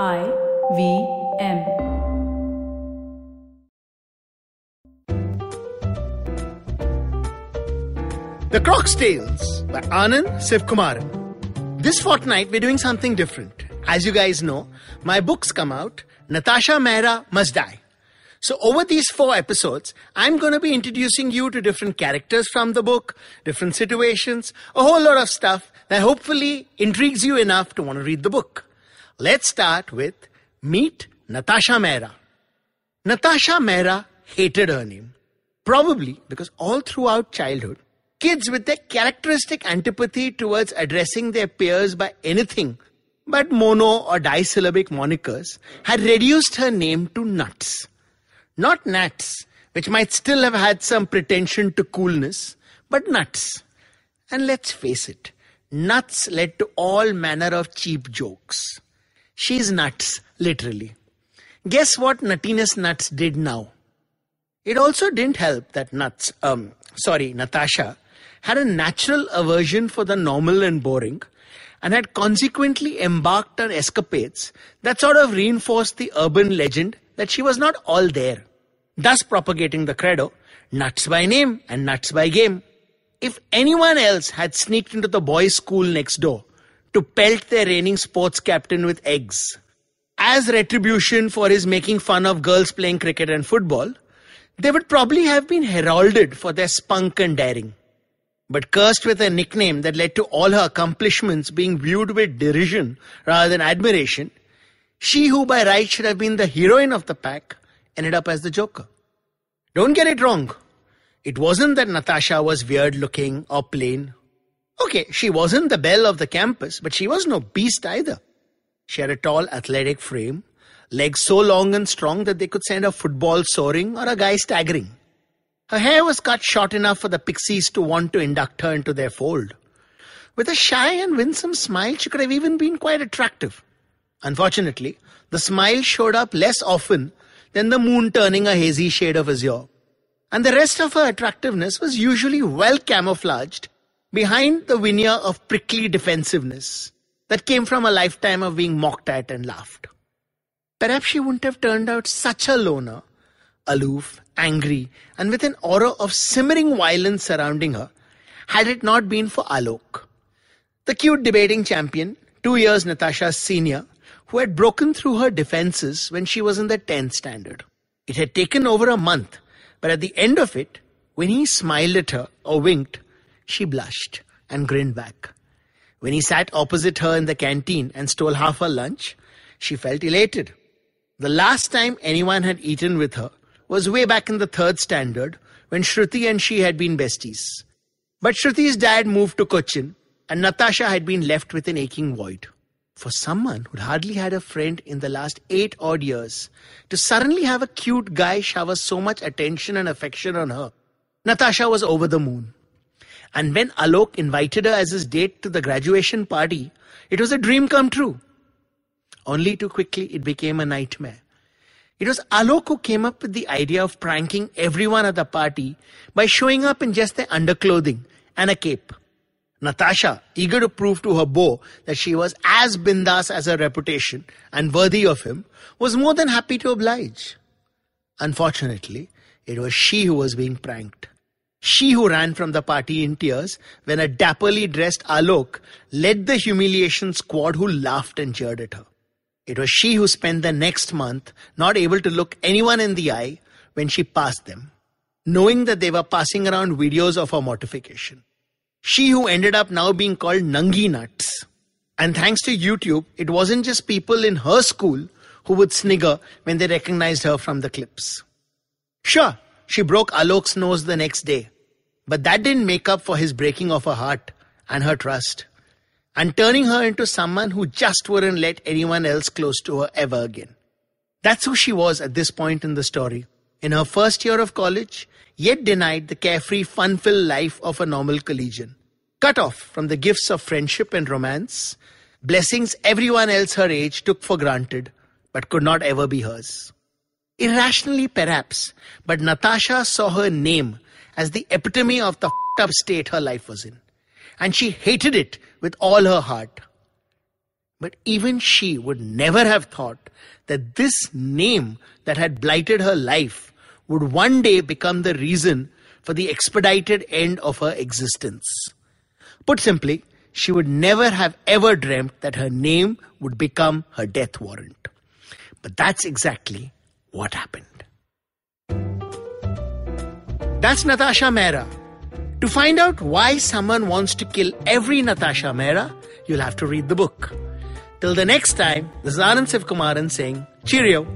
I V M. The Croc's Tales by Anand Sivakumaran. This fortnight, we're doing something different. As you guys know, my books come out, Natasha Mehra Must Die. So over these four episodes, I'm going to be introducing you to different characters from the book, different situations, a whole lot of stuff that hopefully intrigues you enough to want to read the book. Let's start with Meet Natasha Mehra. Natasha Mehra hated her name. Probably because all throughout childhood, kids with their characteristic antipathy towards addressing their peers by anything but mono or disyllabic monikers had reduced her name to nuts. Not nuts, which might still have had some pretension to coolness, but nuts. And let's face it, nuts led to all manner of cheap jokes. She's nuts, literally. Guess what Nuttiness Nuts did now? It also didn't help that Nuts, um, sorry, Natasha, had a natural aversion for the normal and boring and had consequently embarked on escapades that sort of reinforced the urban legend that she was not all there, thus propagating the credo, nuts by name and nuts by game. If anyone else had sneaked into the boys' school next door to pelt their reigning sports captain with eggs, as retribution for his making fun of girls playing cricket and football, they would probably have been heralded for their spunk and daring. But cursed with a nickname that led to all her accomplishments being viewed with derision rather than admiration, she who by right should have been the heroine of the pack ended up as the joker. Don't get it wrong. It wasn't that Natasha was weird looking or plain. Okay, she wasn't the belle of the campus, but she was no beast either. She had a tall, athletic frame, legs so long and strong that they could send a football soaring or a guy staggering. Her hair was cut short enough for the pixies to want to induct her into their fold. With a shy and winsome smile, she could have even been quite attractive. Unfortunately, the smile showed up less often than the moon turning a hazy shade of azure. And the rest of her attractiveness was usually well camouflaged behind the veneer of prickly defensiveness that came from a lifetime of being mocked at and laughed. Perhaps she wouldn't have turned out such a loner, aloof, angry, and with an aura of simmering violence surrounding her, had it not been for Alok. The cute debating champion, two years Natasha's senior, who had broken through her defenses when she was in the 10th standard. It had taken over a month, but at the end of it, when he smiled at her or winked, she blushed and grinned back. When he sat opposite her in the canteen and stole half her lunch, she felt elated. The last time anyone had eaten with her was way back in the third standard when Shruti and she had been besties. But Shruti's dad moved to Cochin and Natasha had been left with an aching void. For someone who'd hardly had a friend in the last eight odd years, to suddenly have a cute guy shower so much attention and affection on her, Natasha was over the moon. And when Alok invited her as his date to the graduation party, it was a dream come true. Only too quickly it became a nightmare. It was Alok who came up with the idea of pranking everyone at the party by showing up in just their underclothing and a cape. Natasha, eager to prove to her beau that she was as bindas as her reputation and worthy of him, was more than happy to oblige. Unfortunately, it was she who was being pranked. She who ran from the party in tears when a dapperly dressed Alok led the humiliation squad who laughed and jeered at her. It was she who spent the next month not able to look anyone in the eye when she passed them, knowing that they were passing around videos of her mortification. She who ended up now being called Nangi Nuts. And thanks to YouTube, it wasn't just people in her school who would snigger when they recognized her from the clips. Sure, she broke Alok's nose the next day, but that didn't make up for his breaking of her heart and her trust, and turning her into someone who just wouldn't let anyone else close to her ever again. That's who she was at this point in the story. In her first year of college, yet denied the carefree, fun filled life of a normal collegian. Cut off from the gifts of friendship and romance, blessings everyone else her age took for granted, but could not ever be hers. Irrationally, perhaps, but Natasha saw her name as the epitome of the up state her life was in. And she hated it with all her heart. But even she would never have thought that this name that had blighted her life would one day become the reason for the expedited end of her existence. Put simply, she would never have ever dreamt that her name would become her death warrant. But that's exactly what happened. That's Natasha Mehra. To find out why someone wants to kill every Natasha Mehra, you'll have to read the book. Till the next time, this is Anand Sivakumaran saying, Cheerio.